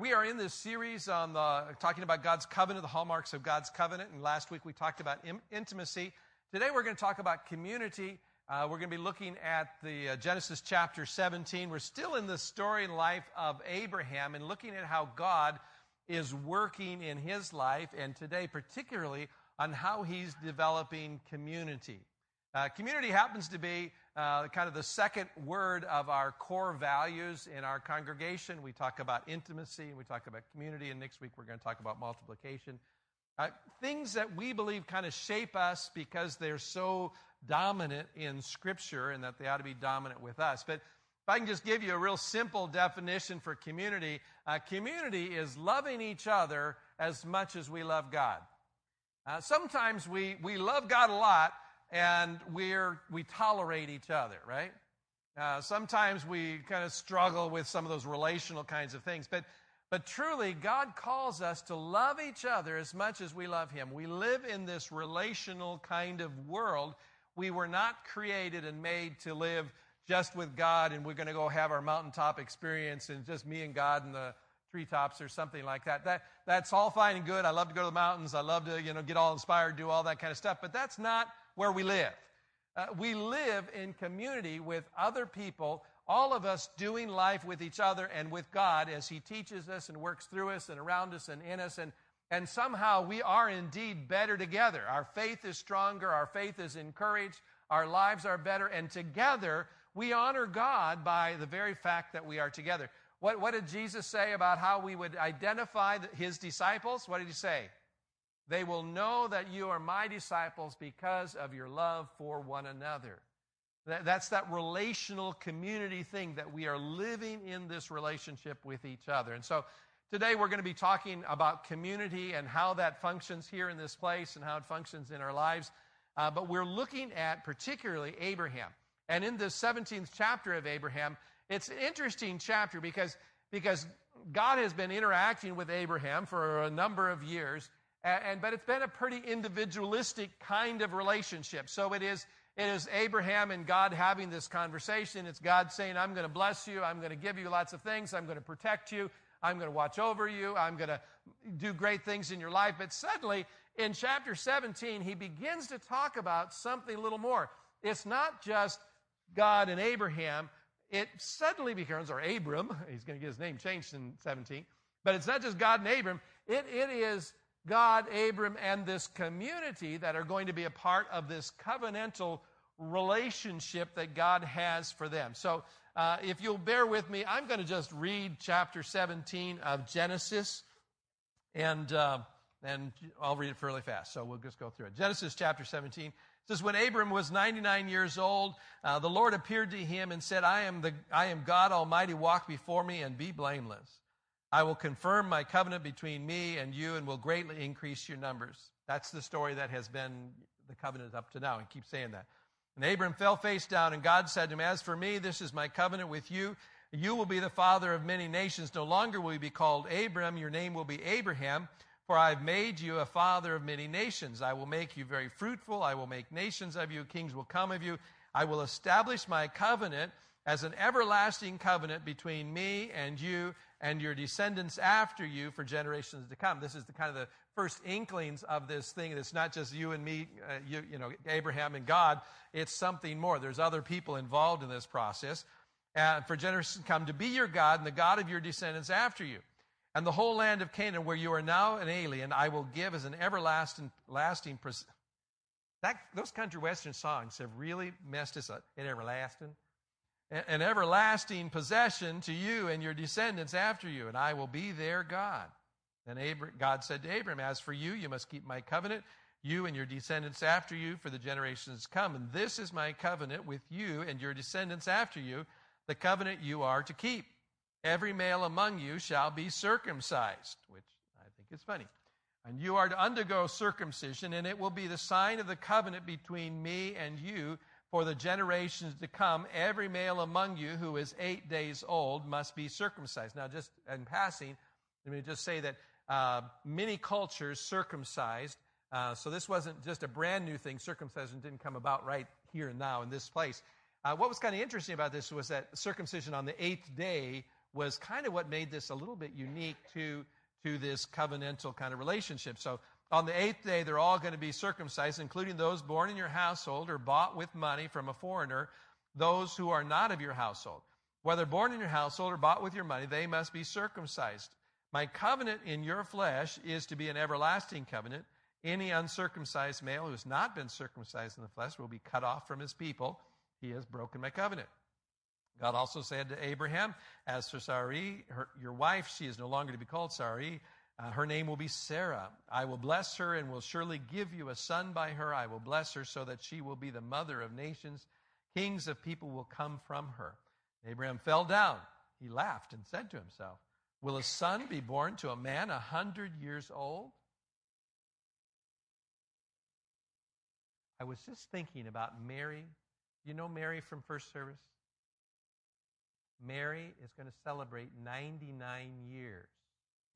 We are in this series on the talking about God's covenant, the hallmarks of God's covenant. And last week we talked about in, intimacy. Today we're going to talk about community. Uh, we're going to be looking at the uh, Genesis chapter 17. We're still in the story and life of Abraham and looking at how God is working in his life, and today particularly on how he's developing community. Uh, community happens to be uh, kind of the second word of our core values in our congregation. We talk about intimacy and we talk about community, and next week we're going to talk about multiplication. Uh, things that we believe kind of shape us because they're so dominant in Scripture and that they ought to be dominant with us. But if I can just give you a real simple definition for community, uh, community is loving each other as much as we love God. Uh, sometimes we, we love God a lot, and we're, we tolerate each other, right? Uh, sometimes we kind of struggle with some of those relational kinds of things. But, but truly, God calls us to love each other as much as we love Him. We live in this relational kind of world. We were not created and made to live just with God and we're going to go have our mountaintop experience and just me and God in the treetops or something like that. that. That's all fine and good. I love to go to the mountains. I love to, you know, get all inspired, do all that kind of stuff. But that's not where we live. Uh, we live in community with other people, all of us doing life with each other and with God as He teaches us and works through us and around us and in us. And, and somehow we are indeed better together. Our faith is stronger, our faith is encouraged, our lives are better, and together we honor God by the very fact that we are together. What, what did Jesus say about how we would identify his disciples? What did he say? They will know that you are my disciples because of your love for one another. That's that relational community thing that we are living in this relationship with each other. And so today we're going to be talking about community and how that functions here in this place and how it functions in our lives. Uh, but we're looking at particularly Abraham. And in the 17th chapter of Abraham, it's an interesting chapter because, because God has been interacting with Abraham for a number of years. And, and, but it's been a pretty individualistic kind of relationship. So it is, it is Abraham and God having this conversation. It's God saying, I'm going to bless you. I'm going to give you lots of things. I'm going to protect you. I'm going to watch over you. I'm going to do great things in your life. But suddenly, in chapter 17, he begins to talk about something a little more. It's not just God and Abraham. It suddenly becomes, or Abram, he's going to get his name changed in 17, but it's not just God and Abram. It, it is God, Abram, and this community that are going to be a part of this covenantal relationship that God has for them. So, uh, if you'll bear with me, I'm going to just read chapter 17 of Genesis, and, uh, and I'll read it fairly fast. So, we'll just go through it. Genesis chapter 17 it says, When Abram was 99 years old, uh, the Lord appeared to him and said, I am, the, I am God Almighty, walk before me and be blameless. I will confirm my covenant between me and you and will greatly increase your numbers. That's the story that has been the covenant up to now. And keep saying that. And Abram fell face down, and God said to him, As for me, this is my covenant with you. You will be the father of many nations. No longer will you be called Abram, your name will be Abraham, for I have made you a father of many nations. I will make you very fruitful. I will make nations of you. Kings will come of you. I will establish my covenant as an everlasting covenant between me and you and your descendants after you for generations to come. This is the kind of the first inklings of this thing. It's not just you and me, uh, you, you know, Abraham and God. It's something more. There's other people involved in this process. And for generations to come to be your God and the God of your descendants after you. And the whole land of Canaan, where you are now an alien, I will give as an everlasting, lasting. Pres- that, those country western songs have really messed us up. An everlasting an everlasting possession to you and your descendants after you, and I will be their God. And God said to Abram, As for you, you must keep my covenant, you and your descendants after you, for the generations to come. And this is my covenant with you and your descendants after you, the covenant you are to keep. Every male among you shall be circumcised, which I think is funny. And you are to undergo circumcision, and it will be the sign of the covenant between me and you for the generations to come, every male among you who is eight days old must be circumcised. Now, just in passing, let me just say that uh, many cultures circumcised. Uh, so this wasn't just a brand new thing. Circumcision didn't come about right here and now in this place. Uh, what was kind of interesting about this was that circumcision on the eighth day was kind of what made this a little bit unique to, to this covenantal kind of relationship. So on the eighth day, they're all going to be circumcised, including those born in your household or bought with money from a foreigner, those who are not of your household. Whether born in your household or bought with your money, they must be circumcised. My covenant in your flesh is to be an everlasting covenant. Any uncircumcised male who has not been circumcised in the flesh will be cut off from his people. He has broken my covenant. God also said to Abraham, As for Sarai, her, your wife, she is no longer to be called Sarai. Uh, her name will be Sarah. I will bless her and will surely give you a son by her. I will bless her so that she will be the mother of nations. Kings of people will come from her. Abraham fell down. He laughed and said to himself, Will a son be born to a man a hundred years old? I was just thinking about Mary. You know Mary from first service? Mary is going to celebrate 99 years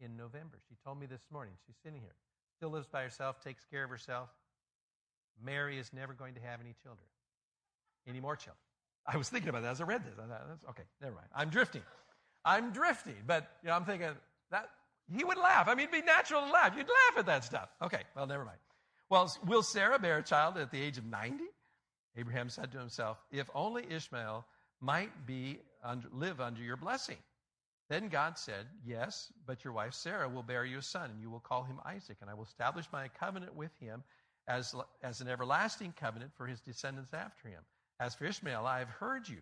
in November. She told me this morning. She's sitting here. Still lives by herself, takes care of herself. Mary is never going to have any children, any more children. I was thinking about that as I read this. I thought, okay, never mind. I'm drifting. I'm drifting. But you know, I'm thinking that he would laugh. I mean, it'd be natural to laugh. You'd laugh at that stuff. Okay, well, never mind. Well, will Sarah bear a child at the age of 90? Abraham said to himself, If only Ishmael might be under, live under your blessing. Then God said, Yes, but your wife Sarah will bear you a son, and you will call him Isaac, and I will establish my covenant with him as, as an everlasting covenant for his descendants after him. As for Ishmael, I have heard you.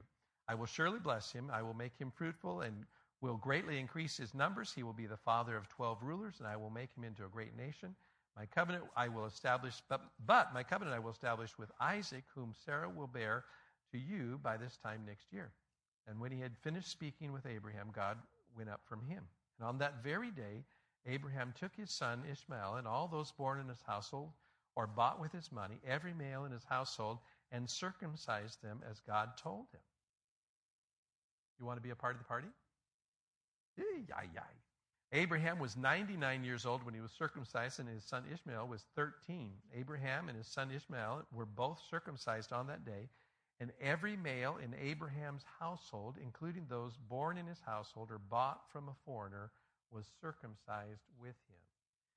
I will surely bless him. I will make him fruitful and will greatly increase his numbers. He will be the father of 12 rulers, and I will make him into a great nation. My covenant I will establish, but, but my covenant I will establish with Isaac, whom Sarah will bear to you by this time next year. And when he had finished speaking with Abraham, God went up from him. And on that very day, Abraham took his son Ishmael and all those born in his household or bought with his money, every male in his household, and circumcised them as God told him. You want to be a part of the party? Yay, yay. Abraham was 99 years old when he was circumcised, and his son Ishmael was 13. Abraham and his son Ishmael were both circumcised on that day, and every male in Abraham's household, including those born in his household or bought from a foreigner, was circumcised with him.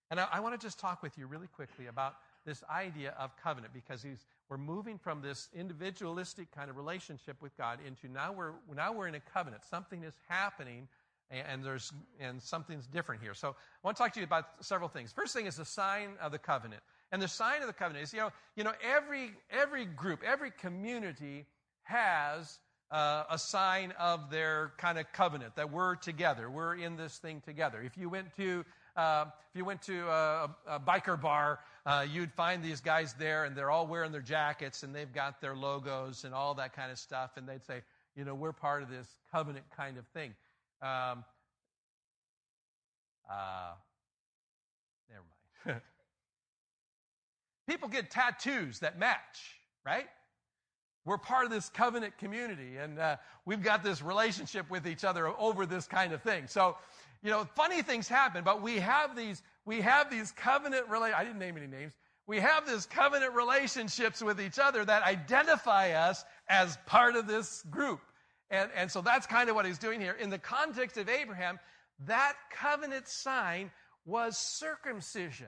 And I, I want to just talk with you really quickly about this idea of covenant because we're moving from this individualistic kind of relationship with God into now we're, now we're in a covenant. Something is happening and there's and something's different here. So I want to talk to you about several things. First thing is the sign of the covenant. And the sign of the covenant is, you know, you know every every group, every community has uh, a sign of their kind of covenant that we're together. We're in this thing together. If you went to uh, if you went to a, a biker bar, uh, you'd find these guys there, and they're all wearing their jackets, and they've got their logos and all that kind of stuff, and they'd say, you know, we're part of this covenant kind of thing. Um, uh, never mind. People get tattoos that match, right? We're part of this covenant community, and uh, we've got this relationship with each other over this kind of thing. So, you know, funny things happen, but we have these we have these covenant relate. I didn't name any names. We have these covenant relationships with each other that identify us as part of this group. And, and so that's kind of what he's doing here. In the context of Abraham, that covenant sign was circumcision.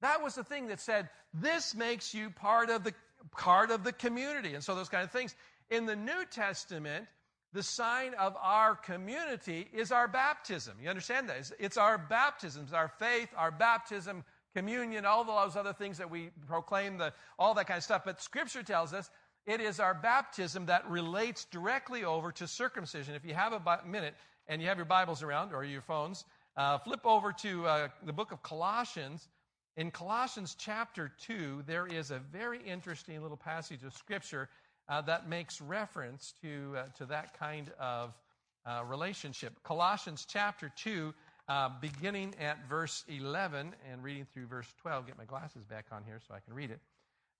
That was the thing that said, this makes you part of the, part of the community. And so those kind of things. In the New Testament, the sign of our community is our baptism. You understand that? It's, it's our baptisms, our faith, our baptism, communion, all those other things that we proclaim, the, all that kind of stuff. But Scripture tells us it is our baptism that relates directly over to circumcision. If you have a minute and you have your Bibles around or your phones, uh, flip over to uh, the book of Colossians. In Colossians chapter 2, there is a very interesting little passage of Scripture uh, that makes reference to, uh, to that kind of uh, relationship. Colossians chapter 2, uh, beginning at verse 11 and reading through verse 12. Get my glasses back on here so I can read it.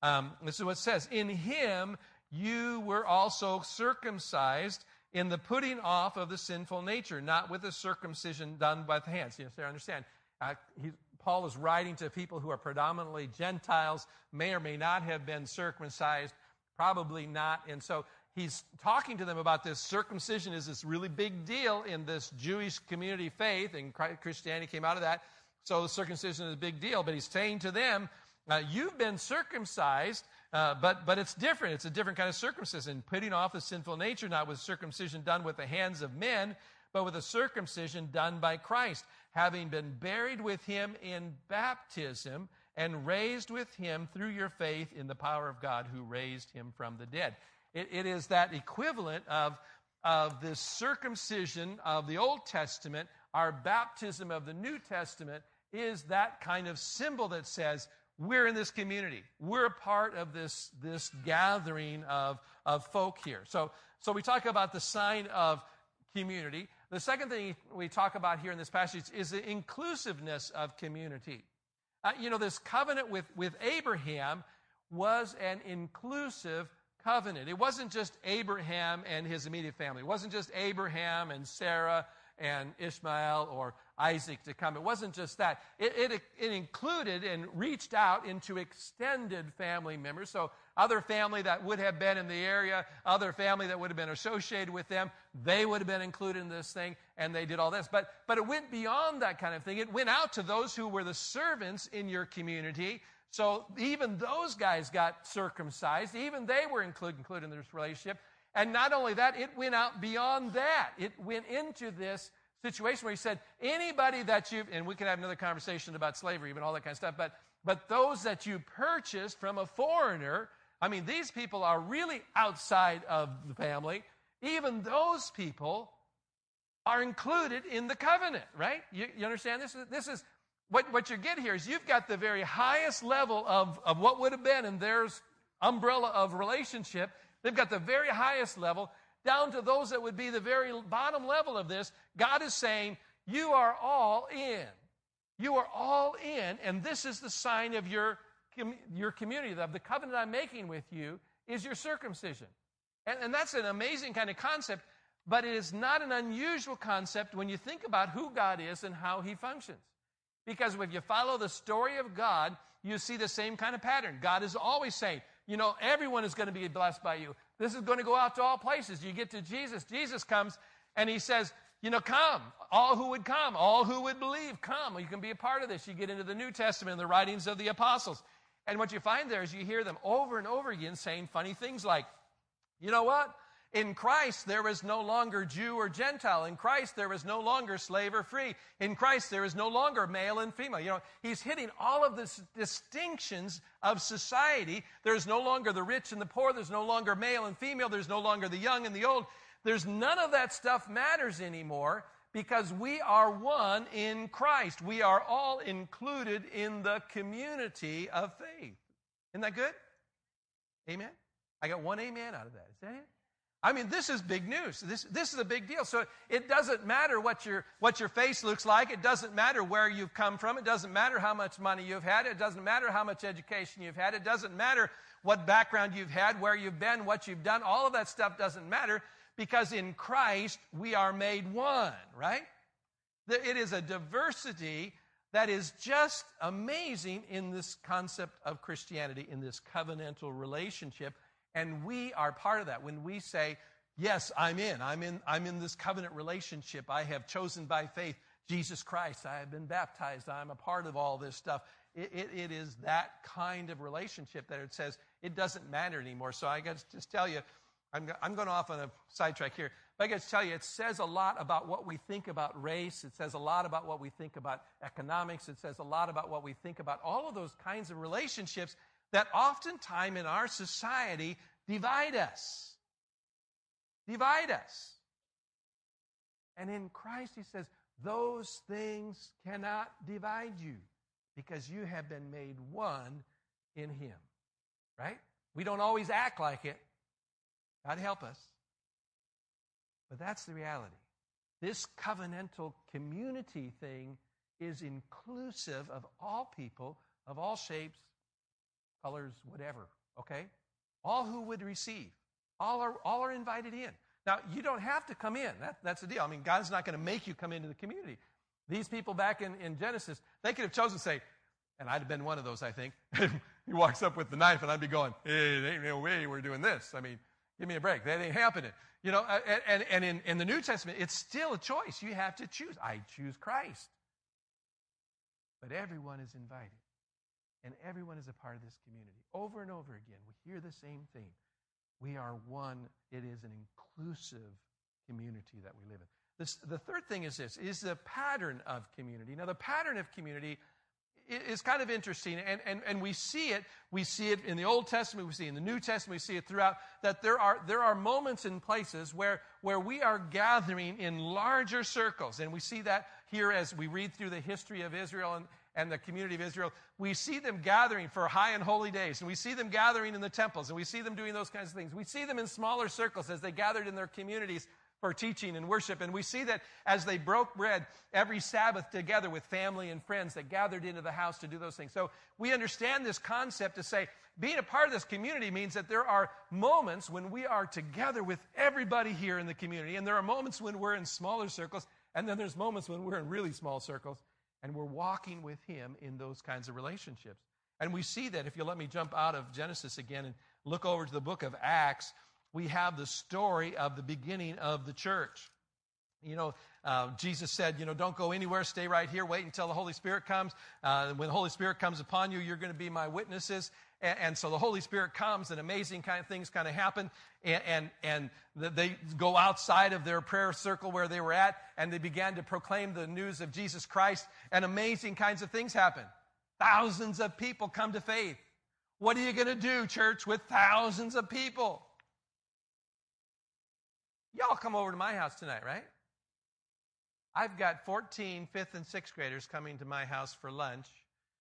Um, this is what it says In him you were also circumcised in the putting off of the sinful nature, not with the circumcision done by the hands. You understand. Uh, he, Paul is writing to people who are predominantly Gentiles, may or may not have been circumcised, probably not. And so he's talking to them about this circumcision is this really big deal in this Jewish community faith, and Christianity came out of that. So circumcision is a big deal. But he's saying to them, uh, You've been circumcised, uh, but, but it's different. It's a different kind of circumcision. Putting off the sinful nature, not with circumcision done with the hands of men, but with a circumcision done by Christ, having been buried with him in baptism and raised with him through your faith in the power of God who raised him from the dead. it, it is that equivalent of, of this circumcision of the Old Testament, our baptism of the New Testament is that kind of symbol that says, we're in this community. We're a part of this, this gathering of, of folk here. So, so we talk about the sign of community. The second thing we talk about here in this passage is the inclusiveness of community. Uh, you know, this covenant with, with Abraham was an inclusive covenant. It wasn't just Abraham and his immediate family. It wasn't just Abraham and Sarah and Ishmael or Isaac to come. It wasn't just that. It, it, it, included and reached out into extended family members. So, other family that would have been in the area, other family that would have been associated with them, they would have been included in this thing, and they did all this. But, but it went beyond that kind of thing. It went out to those who were the servants in your community. So, even those guys got circumcised. Even they were included, included in this relationship. And not only that, it went out beyond that. It went into this situation where he said, anybody that you've, and we can have another conversation about slavery, even all that kind of stuff, but, but those that you purchased from a foreigner, I mean, these people are really outside of the family. Even those people are included in the covenant, right? You, you understand this? This is what, what you get here is you've got the very highest level of, of what would have been in their umbrella of relationship They've got the very highest level down to those that would be the very bottom level of this. God is saying, You are all in. You are all in, and this is the sign of your, your community, of the covenant I'm making with you, is your circumcision. And, and that's an amazing kind of concept, but it is not an unusual concept when you think about who God is and how he functions. Because if you follow the story of God, you see the same kind of pattern. God is always saying, you know, everyone is going to be blessed by you. This is going to go out to all places. You get to Jesus. Jesus comes and he says, you know, come. All who would come, all who would believe, come. You can be a part of this. You get into the New Testament and the writings of the apostles. And what you find there is you hear them over and over again saying funny things like, you know what? In Christ, there is no longer Jew or Gentile. In Christ, there is no longer slave or free. In Christ, there is no longer male and female. You know, he's hitting all of the distinctions of society. There's no longer the rich and the poor. There's no longer male and female. There's no longer the young and the old. There's none of that stuff matters anymore because we are one in Christ. We are all included in the community of faith. Isn't that good? Amen? I got one amen out of that. Is that it? I mean, this is big news. This, this is a big deal. So it doesn't matter what your, what your face looks like. It doesn't matter where you've come from. It doesn't matter how much money you've had. It doesn't matter how much education you've had. It doesn't matter what background you've had, where you've been, what you've done. All of that stuff doesn't matter because in Christ we are made one, right? It is a diversity that is just amazing in this concept of Christianity, in this covenantal relationship and we are part of that. When we say, Yes, I'm in. I'm in, I'm in this covenant relationship. I have chosen by faith Jesus Christ. I have been baptized. I'm a part of all this stuff. It, it, it is that kind of relationship that it says it doesn't matter anymore. So I got to just tell you, I'm, I'm going off on a sidetrack here, but I got to tell you, it says a lot about what we think about race. It says a lot about what we think about economics. It says a lot about what we think about all of those kinds of relationships that oftentimes in our society divide us. Divide us. And in Christ, he says, those things cannot divide you because you have been made one in him. Right? We don't always act like it. God help us. But that's the reality. This covenantal community thing is inclusive of all people, of all shapes, colors, whatever, okay? All who would receive. All are, all are invited in. Now, you don't have to come in. That, that's the deal. I mean, God's not going to make you come into the community. These people back in, in Genesis, they could have chosen to say, and I'd have been one of those, I think. he walks up with the knife, and I'd be going, hey, there ain't no way we're doing this. I mean, Give me a break. That ain't happening. You know, and, and in, in the New Testament, it's still a choice. You have to choose. I choose Christ. But everyone is invited. And everyone is a part of this community. Over and over again, we hear the same thing. We are one. It is an inclusive community that we live in. This, the third thing is this is the pattern of community. Now, the pattern of community is kind of interesting, and, and, and we see it. We see it in the Old Testament, we see it in the New Testament, we see it throughout, that there are, there are moments and places where, where we are gathering in larger circles. And we see that here as we read through the history of Israel and, and the community of Israel. We see them gathering for high and holy days, and we see them gathering in the temples, and we see them doing those kinds of things. We see them in smaller circles as they gathered in their communities for teaching and worship. And we see that as they broke bread every Sabbath together with family and friends that gathered into the house to do those things. So we understand this concept to say being a part of this community means that there are moments when we are together with everybody here in the community, and there are moments when we're in smaller circles, and then there's moments when we're in really small circles, and we're walking with Him in those kinds of relationships. And we see that if you let me jump out of Genesis again and look over to the book of Acts we have the story of the beginning of the church. You know, uh, Jesus said, you know, don't go anywhere, stay right here, wait until the Holy Spirit comes. Uh, when the Holy Spirit comes upon you, you're going to be my witnesses. And, and, so the Holy Spirit comes, and amazing kind of things kind of happen. And, and, and they go outside of their prayer circle where they were at, and they began to proclaim the news of Jesus Christ, and amazing kinds of things happen. Thousands of people come to faith. What are you going to do, church, with thousands of people? Y'all come over to my house tonight, right? I've got 14 fifth and sixth graders coming to my house for lunch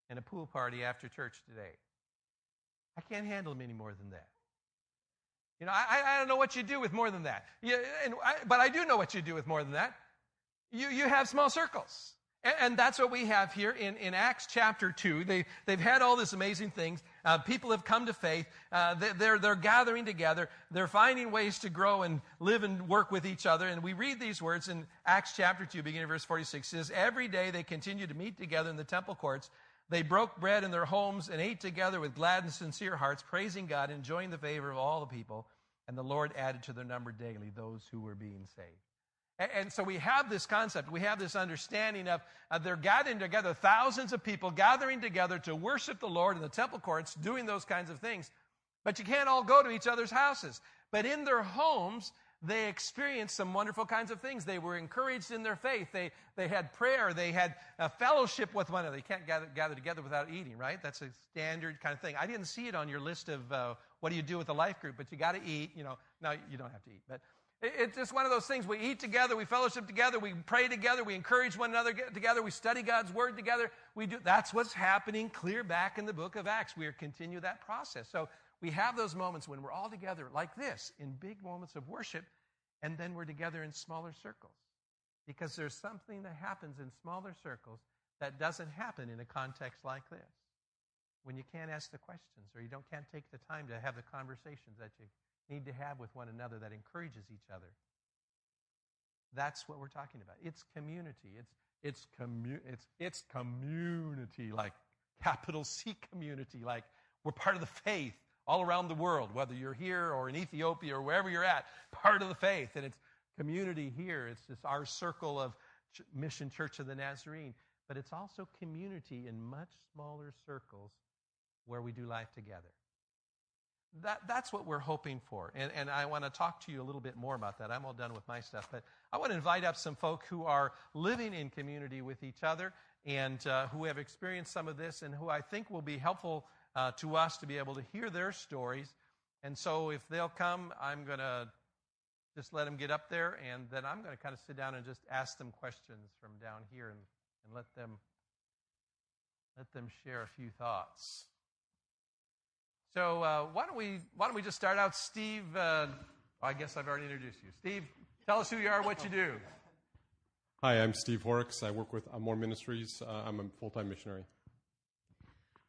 and a pool party after church today. I can't handle them any more than that. You know, I, I don't know what you do with more than that. You, and I, but I do know what you do with more than that. You, you have small circles. And, and that's what we have here in, in Acts chapter 2. They, they've had all these amazing things. Uh, people have come to faith. Uh, they, they're, they're gathering together. They're finding ways to grow and live and work with each other. And we read these words in Acts chapter 2, beginning of verse 46. It says, Every day they continued to meet together in the temple courts. They broke bread in their homes and ate together with glad and sincere hearts, praising God, enjoying the favor of all the people. And the Lord added to their number daily those who were being saved. And so we have this concept, we have this understanding of uh, they're gathering together, thousands of people gathering together to worship the Lord in the temple courts, doing those kinds of things. But you can't all go to each other's houses. But in their homes, they experienced some wonderful kinds of things. They were encouraged in their faith. They, they had prayer. They had a fellowship with one another. You can't gather, gather together without eating, right? That's a standard kind of thing. I didn't see it on your list of uh, what do you do with the life group, but you got to eat. You know, no, you don't have to eat. But it's just one of those things. We eat together, we fellowship together, we pray together, we encourage one another together, we study God's word together. We do that's what's happening clear back in the book of Acts. We continue that process. So we have those moments when we're all together like this in big moments of worship, and then we're together in smaller circles. Because there's something that happens in smaller circles that doesn't happen in a context like this. When you can't ask the questions or you don't can't take the time to have the conversations that you need to have with one another that encourages each other. That's what we're talking about. It's community. It's it's commu- it's it's community like capital C community like we're part of the faith all around the world whether you're here or in Ethiopia or wherever you're at part of the faith and it's community here it's just our circle of mission church of the Nazarene but it's also community in much smaller circles where we do life together that, that's what we're hoping for. And, and I want to talk to you a little bit more about that. I'm all done with my stuff. But I want to invite up some folk who are living in community with each other and uh, who have experienced some of this and who I think will be helpful uh, to us to be able to hear their stories. And so if they'll come, I'm going to just let them get up there and then I'm going to kind of sit down and just ask them questions from down here and, and let them let them share a few thoughts. So uh, why don't we why don't we just start out, Steve? Uh, I guess I've already introduced you. Steve, tell us who you are, what you do. Hi, I'm Steve Horrocks. I work with Amor Ministries. Uh, I'm a full time missionary.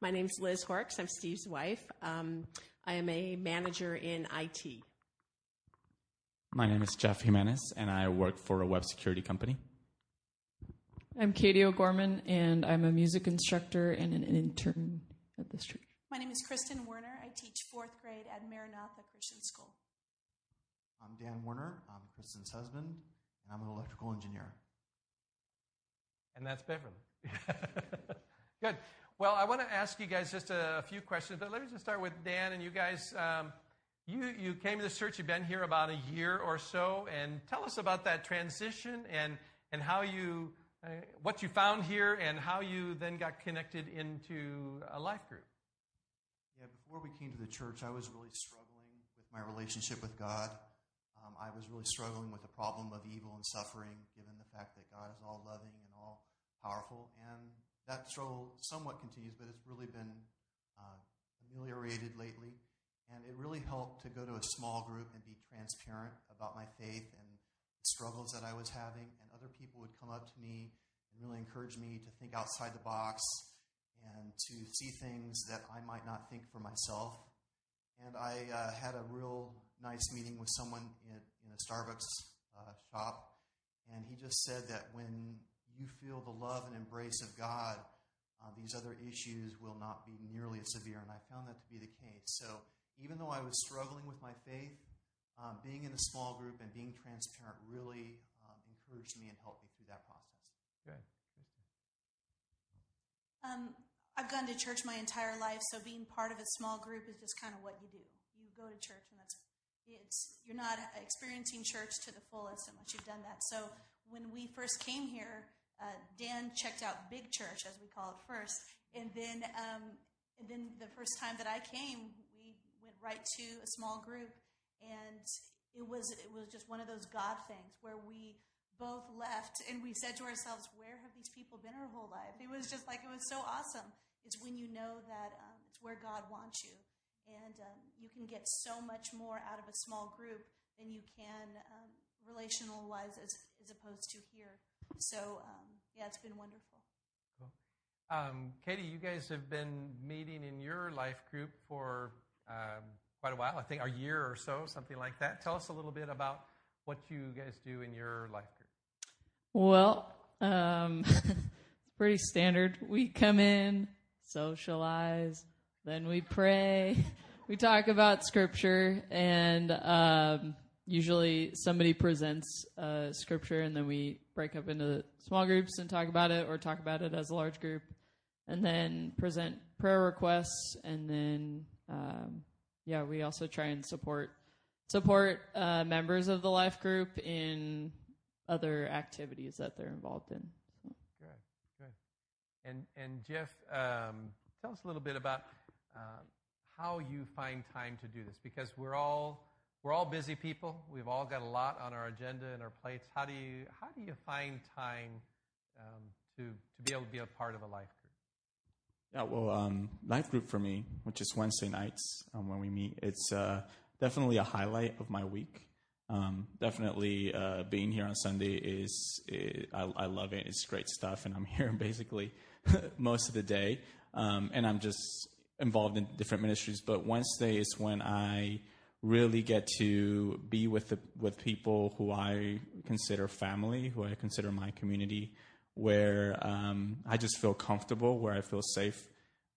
My name's Liz Horrocks. I'm Steve's wife. Um, I am a manager in IT. My name is Jeff Jimenez, and I work for a web security company. I'm Katie O'Gorman, and I'm a music instructor and an intern at this church. My name is Kristen Werner. I teach fourth grade at Maranatha Christian School. I'm Dan Werner. I'm Kristen's husband, and I'm an electrical engineer. And that's Beverly. Good. Well, I want to ask you guys just a, few questions, but let me just start with Dan and you guys. Um, you, you came to this church, you've been here about a year or so, and tell us about that transition and, and how you, uh, what you found here and how you then got connected into a life group. Yeah, before we came to the church, I was really struggling with my relationship with God. Um, I was really struggling with the problem of evil and suffering, given the fact that God is all loving and all powerful. And that struggle somewhat continues, but it's really been uh, ameliorated lately. And it really helped to go to a small group and be transparent about my faith and struggles that I was having. And other people would come up to me and really encourage me to think outside the box and to see things that I might not think for myself. And I uh, had a real nice meeting with someone in, in a Starbucks uh, shop, and he just said that when you feel the love and embrace of God, uh, these other issues will not be nearly as severe. And I found that to be the case. So even though I was struggling with my faith, um, being in a small group and being transparent really um, encouraged me and helped me through that process. Good. Um, I've gone to church my entire life, so being part of a small group is just kind of what you do. You go to church, and that's it's you're not experiencing church to the fullest unless you've done that. So when we first came here, uh, Dan checked out Big Church, as we call it first, and then um, and then the first time that I came, we went right to a small group, and it was it was just one of those God things where we both left and we said to ourselves, "Where have these people been our whole life?" It was just like it was so awesome. It's when you know that um, it's where God wants you and um, you can get so much more out of a small group than you can um, relational wise as, as opposed to here. So, um, yeah, it's been wonderful. Cool. Um, Katie, you guys have been meeting in your life group for um, quite a while, I think a year or so, something like that. Tell us a little bit about what you guys do in your life group. Well, um, it's pretty standard. We come in, socialize, then we pray. We talk about scripture, and um, usually somebody presents uh, scripture, and then we break up into small groups and talk about it, or talk about it as a large group, and then present prayer requests, and then um, yeah, we also try and support support uh, members of the life group in other activities that they're involved in. So. Good, good. And and Jeff, um, tell us a little bit about um, how you find time to do this because we're all we're all busy people. We've all got a lot on our agenda and our plates. How do you how do you find time um, to to be able to be a part of a life group? Yeah, well, um, life group for me, which is Wednesday nights um, when we meet, it's uh, definitely a highlight of my week. Um, definitely uh, being here on Sunday is, is I, I, love it. It's great stuff, and I'm here basically most of the day, um, and I'm just involved in different ministries, but Wednesday is when I really get to be with the, with people who I consider family, who I consider my community, where um, I just feel comfortable, where I feel safe,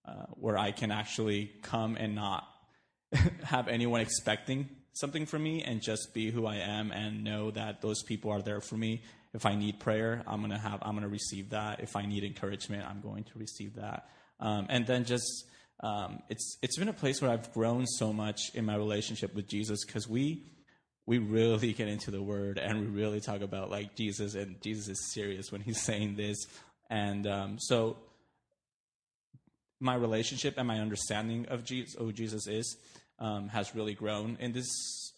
uh, where I can actually come and not have anyone expecting something from me and just be who I am and know that those people are there for me. If I need prayer, I'm gonna have I'm gonna receive that. If I need encouragement, I'm going to receive that. Um, and then just um, it's it's been a place where I've grown so much in my relationship with Jesus because we we really get into the Word and we really talk about like Jesus and Jesus is serious when he's saying this, and um, so my relationship and my understanding of Jesus, who Jesus is, um, has really grown in this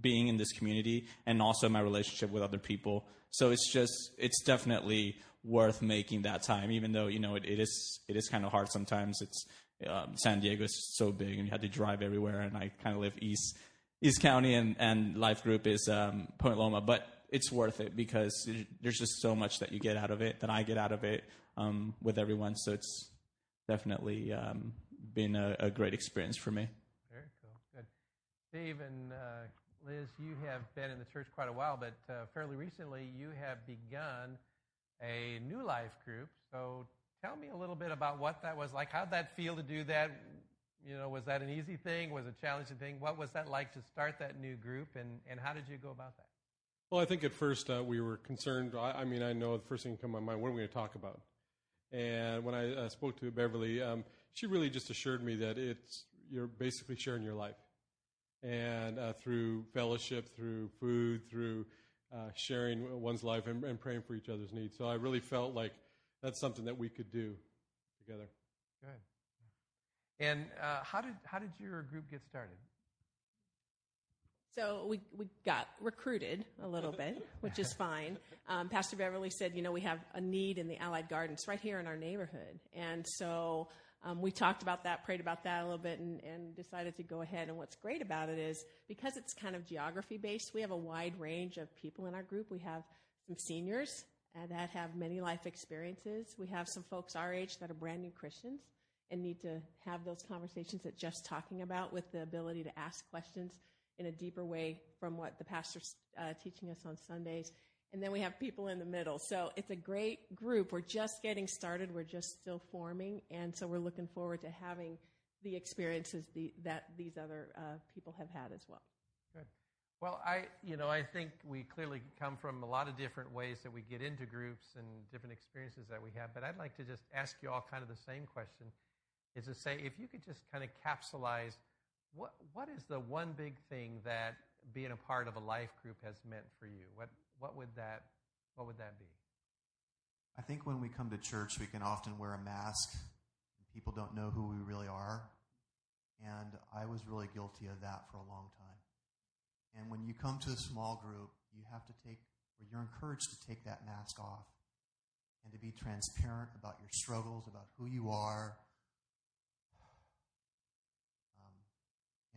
being in this community, and also my relationship with other people. So it's just it's definitely worth making that time, even though you know it, it is it is kind of hard sometimes. It's um, San Diego is so big and you had to drive everywhere. And I kind of live east East County, and and Life Group is um, Point Loma, but it's worth it because there's just so much that you get out of it that I get out of it um, with everyone. So it's definitely um, been a, a, great experience for me. Very cool, good. Dave and uh, Liz, you have been in the church quite a while, but uh, fairly recently you have begun a new life group. So tell me a little bit about what that was like. How'd that feel to do that? you know, was that an easy thing? Was it a challenging thing? What was that like to start that new group, and, and how did you go about that? Well, I think at first uh, we were concerned. I, I, mean, I know the first thing that came to my mind, what are we going to talk about? And when I uh, spoke to Beverly, um, she really just assured me that it's you're basically sharing your life, and uh, through fellowship, through food, through uh, sharing one's life, and, and, praying for each other's needs. So I really felt like that's something that we could do together. Good. And uh, how did how did your group get started? So we, we got recruited a little bit, which is fine. Um, Pastor Beverly said, you know, we have a need in the Allied Gardens right here in our neighborhood. And so um, we talked about that, prayed about that a little bit, and, and decided to go ahead. And what's great about it is because it's kind of geography based, we have a wide range of people in our group. We have some seniors uh, that have many life experiences. We have some folks our age that are brand new Christians and need to have those conversations that just talking about with the ability to ask questions in a deeper way from what the pastor's uh, teaching us on Sundays. And then we have people in the middle. So it's a great group. We're just getting started. We're just still forming. And so we're looking forward to having the experiences the, that these other uh, people have had as well. Well, I, you know, I think we clearly come from a lot of different ways that we get into groups and different experiences that we have. But I'd like to just ask you all kind of the same question: is to say if you could just kind of capsulize what, what is the one big thing that being a part of a life group has meant for you? What, what, would, that, what would that be? I think when we come to church, we can often wear a mask. People don't know who we really are. And I was really guilty of that for a long time. And when you come to a small group, you have to take, or you're encouraged to take that mask off and to be transparent about your struggles, about who you are, um,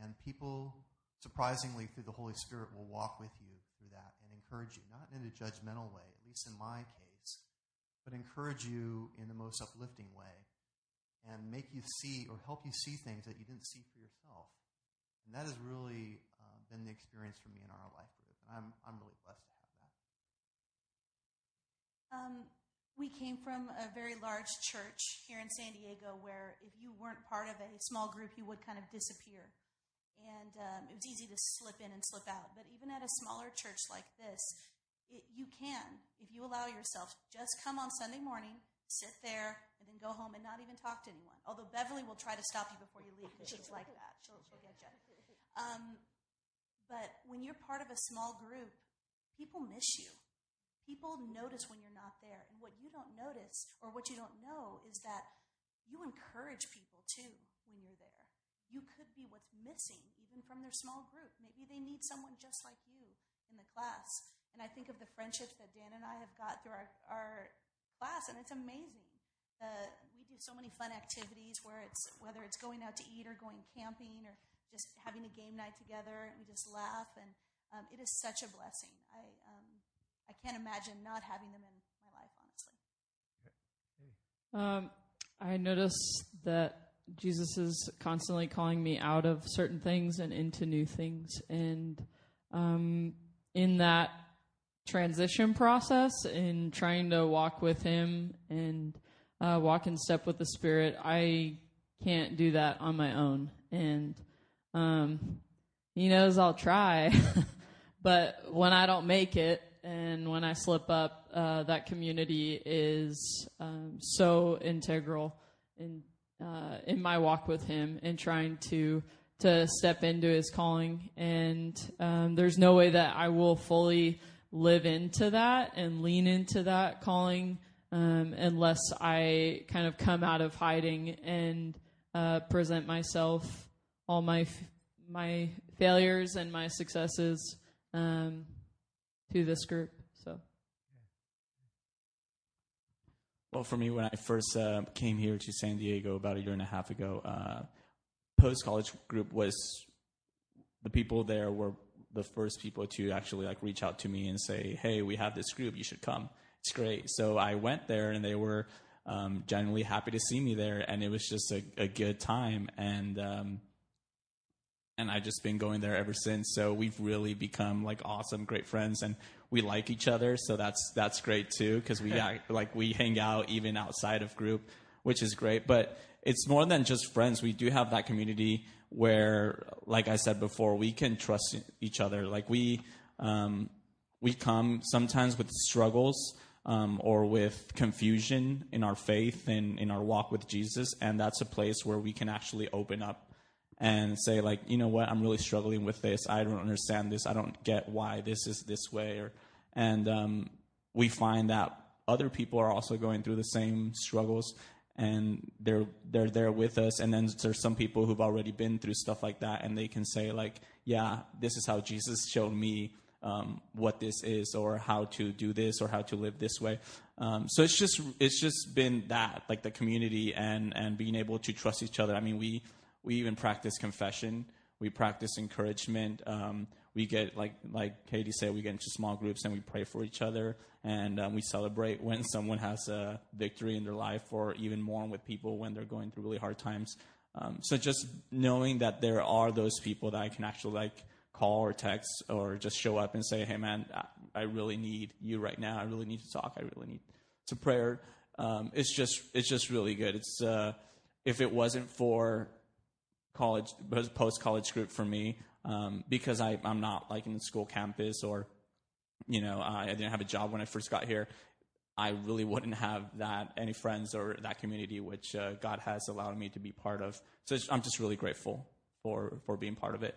And people, surprisingly, through the Holy Spirit, will walk with you through that and encourage you, not in a judgmental way, at least in my case, but encourage you in the most uplifting way and make you see or help you see things that you didn't see for yourself. And that is really been the experience for me in our life group. And I'm, I'm really blessed to have that. Um, we came from a very large church here in San Diego where if you weren't part of a small group, you would kind of disappear and um, it was easy to slip in and slip out. But even at a smaller church like this, it, you can, if you allow yourself, just come on Sunday morning, sit there, and then go home and not even talk to anyone. Although Beverly will try to stop you before you leave because she's like that. She'll, she'll get you. Um, but when you're part of a small group, people miss you. People notice when you're not there. And what you don't notice or what you don't know is that you encourage people too when you're there you could be what's missing even from their small group. Maybe they need someone just like you in the class. And I think of the friendships that Dan and I have got through our, our class, and it's amazing. Uh, we do so many fun activities where it's whether it's going out to eat or going camping or just having a game night together, and we just laugh, and um, it is such a blessing. I um, I can't imagine not having them in my life, honestly. Um, I notice that Jesus is constantly calling me out of certain things and into new things. And um, in that transition process, in trying to walk with Him and uh, walk in step with the Spirit, I can't do that on my own. And um, He knows I'll try, but when I don't make it, and when I slip up, uh, that community is um, so integral in uh, in my walk with Him and trying to to step into His calling. And um, there's no way that I will fully live into that and lean into that calling um, unless I kind of come out of hiding and uh, present myself all my my failures and my successes um, to this group. So, Well, for me, when I first uh, came here to San Diego about a year and a half ago, uh, post college group was the people there were the first people to actually like reach out to me and say, "Hey, we have this group. You should come. It's great." So I went there, and they were um, genuinely happy to see me there, and it was just a, a good time. And um, and I've just been going there ever since. So we've really become like awesome, great friends, and we like each other, so that's that's great too because we act, like we hang out even outside of group. which is great. But it's more than just friends. We do have that community where, like I said before, we can trust each other. Like we, um, we come sometimes with struggles um, or with confusion in our faith and in our walk with Jesus, and that's a place where we can actually open up and say like you know what? I'm really struggling with this. I don't understand this. I don't get why this is this way or and um, we find that other people are also going through the same struggles and they're they're there with us and then there's some people who've already been through stuff like that and they can say like yeah this is how jesus showed me um, what this is or how to do this or how to live this way. Um, so it's just it's just been that like the community and and being able to trust each other. I mean we we even practice confession we practice encouragement um, we get like like Katie said, we get into small groups and we pray for each other, and um, we celebrate when someone has a victory in their life, or even mourn with people when they're going through really hard times. Um, so just knowing that there are those people that I can actually like call or text or just show up and say, "Hey, man, I, really need you right now. I really need to talk. I really need to prayer." Um, it's just it's just really good. It's uh, if it wasn't for college post college group for me, um, because I, I'm not like in the school campus or, you know, I didn't have a job when I first got here. I really wouldn't have that any friends or that community which uh, God has allowed me to be part of. So I'm just really grateful for for being part of it.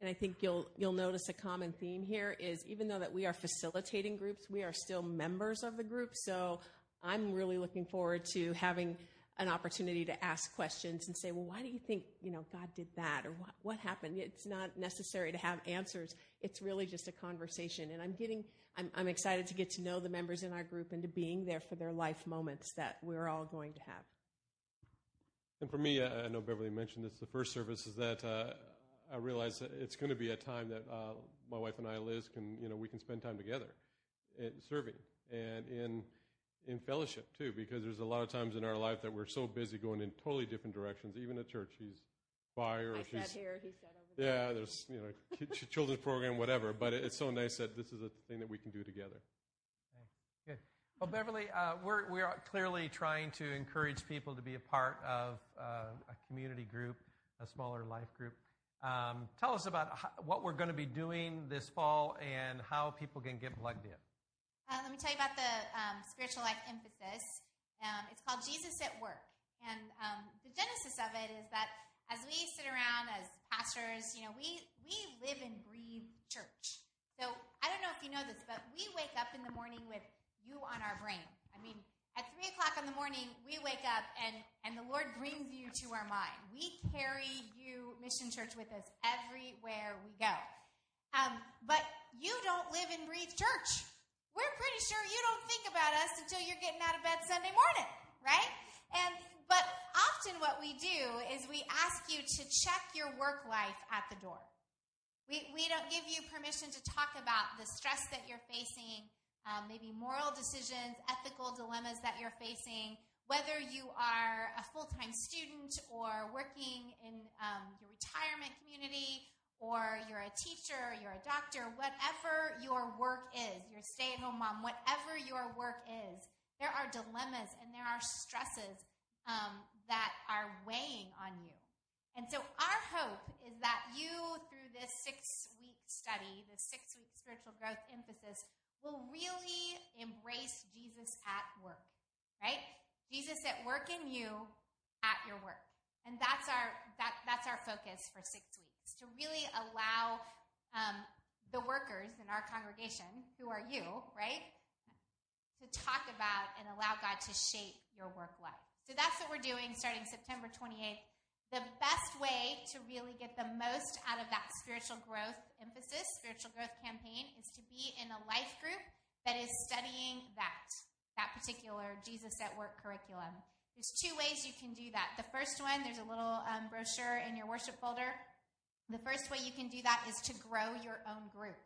And I think you'll you'll notice a common theme here is even though that we are facilitating groups, we are still members of the group. So I'm really looking forward to having an opportunity to ask questions and say, well, why do you think, you know, God did that or what, what happened? It's not necessary to have answers. It's really just a conversation. And I'm getting, I'm, I'm excited to get to know the members in our group and to being there for their life moments that we're all going to have. And for me, I know Beverly mentioned this, the first service is that uh, I realize that it's going to be a time that uh, my wife and I, Liz, can, you know, we can spend time together serving. And in, in fellowship too, because there's a lot of times in our life that we're so busy going in totally different directions. Even at church, she's choir, or I she's sat here, he sat over there. yeah, there's you know children's program, whatever. But it's so nice that this is a thing that we can do together. Good. Well, Beverly, uh, we're, we're clearly trying to encourage people to be a part of uh, a community group, a smaller life group. Um, tell us about how, what we're going to be doing this fall and how people can get plugged in. Uh, let me tell you about the um, spiritual life emphasis. Um, it's called Jesus at Work. And um, the genesis of it is that as we sit around as pastors, you know, we, we live and breathe church. So I don't know if you know this, but we wake up in the morning with you on our brain. I mean, at three o'clock in the morning, we wake up and, and the Lord brings you to our mind. We carry you, Mission Church, with us everywhere we go. Um, but you don't live and breathe church we're pretty sure you don't think about us until you're getting out of bed Sunday morning, right? And but often what we do is we ask you to check your work life at the door. We, we don't give you permission to talk about the stress that you're facing, um, maybe moral decisions, ethical dilemmas that you're facing, whether you are a full time student or working in um, your retirement community or you're a teacher, you're a doctor, whatever your work is, your stay at home mom, whatever your work is, there are dilemmas and there are stresses um, that are weighing on you. And so our hope is that you, through this six week study, this six week spiritual growth emphasis, will really embrace Jesus at work, right? Jesus at work in you at your work. And that's our, that, that's our focus for six weeks to really allow um, the workers in our congregation, who are you, right, to talk about and allow God to shape your work life. So that's what we're doing starting September 28th. The best way to really get the most out of that spiritual growth emphasis, spiritual growth campaign, is to be in a life group that is studying that, that particular Jesus at Work curriculum. There's two ways you can do that. The first one, there's a little um, brochure in your worship folder the first way you can do that is to grow your own group.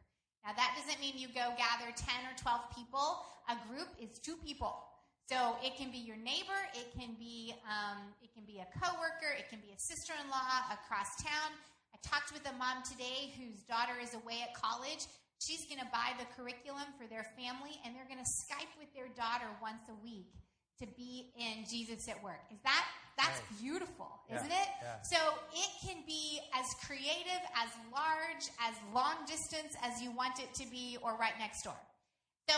Now, that doesn't mean you go gather 10 or 12 people. A group is two people. So it can be your neighbor, it can be um, it can be a coworker, it can be a sister-in-law across town. I talked with a mom today whose daughter is away at college. She's going to buy the curriculum for their family, and they're going to Skype with their daughter once a week to be in Jesus at work. Is that that's Nice. beautiful, isn't it? yeah. So it can be as creative, as large, as long distance as you want it to be, or right next door. So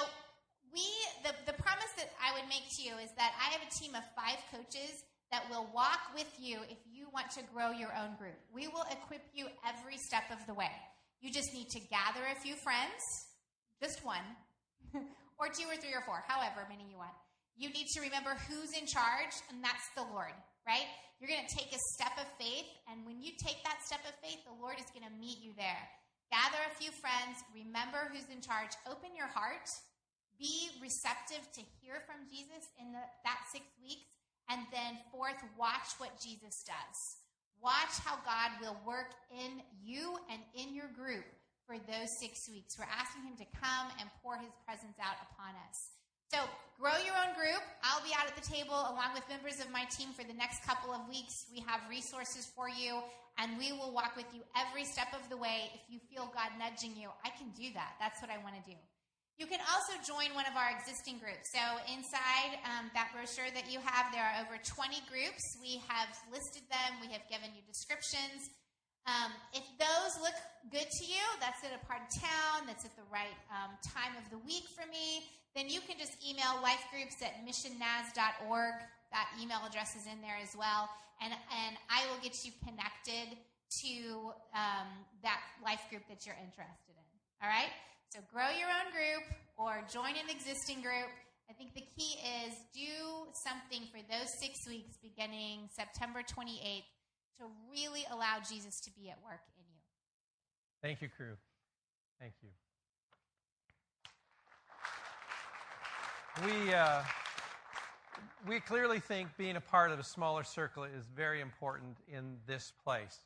we the, the promise that I would make to you is that I have a team of five coaches that will walk with you if you want to grow your own group. We will equip you every step of the way. You just need to gather a few friends, just one, or two or three or four, however many you want. You need to remember who's in charge, and that's the Lord, right? You're going to take a step of faith, and when you take that step of faith, the Lord is going to meet you there. Gather a few friends, remember who's in charge, open your heart, be receptive to hear from Jesus in the, that six weeks, and then fourth, watch what Jesus does. Watch how God will work in you and in your group for those six weeks. We're asking Him to come and pour His presence out upon us. So, grow your own group. I'll be out at the table along with members of my team for the next couple of weeks. We have resources for you, and we will walk with you every step of the way. If you feel God nudging you, I can do that. That's what I want to do. You can also join one of our existing groups. So, inside um, that brochure that you have, there are over 20 groups. We have listed them, we have given you descriptions. Um, if those look good to you, that's at a part of town, that's at the right um, time of the week for me, then you can just email lifegroups at missionnaz.org. That email address is in there as well. And, and I will get you connected to um, that life group that you're interested in. All right? So grow your own group or join an existing group. I think the key is do something for those six weeks beginning September 28th to really allow Jesus to be at work in you. Thank you, crew. Thank you. We, uh, we clearly think being a part of a smaller circle is very important in this place.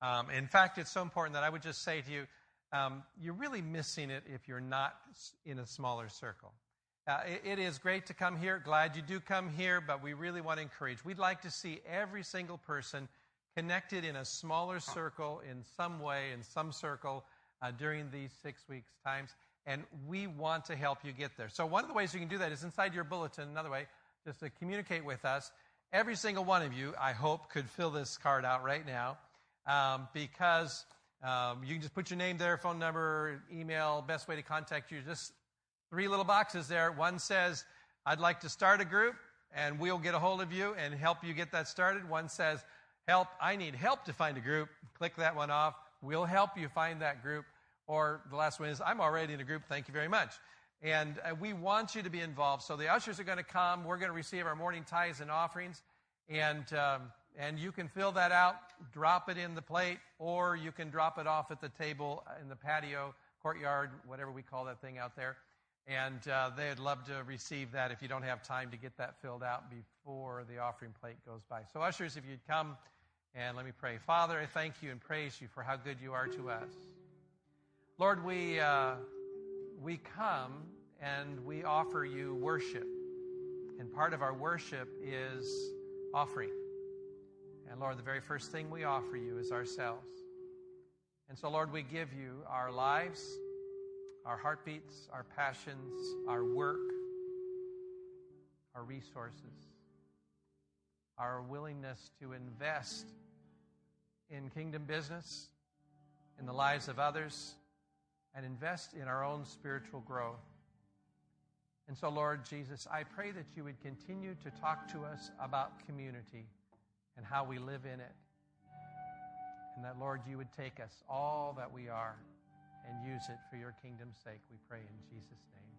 Um, in fact, it's so important that I would just say to you, um, you're really missing it if you're not in a smaller circle. Uh, it, it is great to come here. Glad you do come here, but we really want to encourage. We'd like to see every single person connected in a smaller circle in some way, in some circle uh, during these six weeks times. And we want to help you get there. So one of the ways you can do that is inside your bulletin. Another way, just to communicate with us. Every single one of you, I hope, could fill this card out right now um, because um, you can just put your name there, phone number, email, best way to contact you. Just three little boxes there. One says, I'd like to start a group, and we'll get a hold of you and help you get that started. One says, Help, I need help to find a group. Click that one off. We'll help you find that group. Or the last one is, I'm already in a group. Thank you very much. And uh, we want you to be involved. So the ushers are going to come. We're going to receive our morning tithes and offerings. And, um, and you can fill that out, drop it in the plate, or you can drop it off at the table in the patio, courtyard, whatever we call that thing out there. And uh, they'd love to receive that if you don't have time to get that filled out before the offering plate goes by. So, ushers, if you'd come and let me pray. Father, I thank you and praise you for how good you are to us. Lord, we, uh, we come and we offer you worship. And part of our worship is offering. And Lord, the very first thing we offer you is ourselves. And so, Lord, we give you our lives, our heartbeats, our passions, our work, our resources, our willingness to invest in kingdom business, in the lives of others, and invest in our own spiritual growth. And so, Lord Jesus, I pray that you would continue to talk to us about community and how we live in it. And that, Lord, you would take us, all that we are, and use it for your kingdom's sake. We pray in Jesus' name.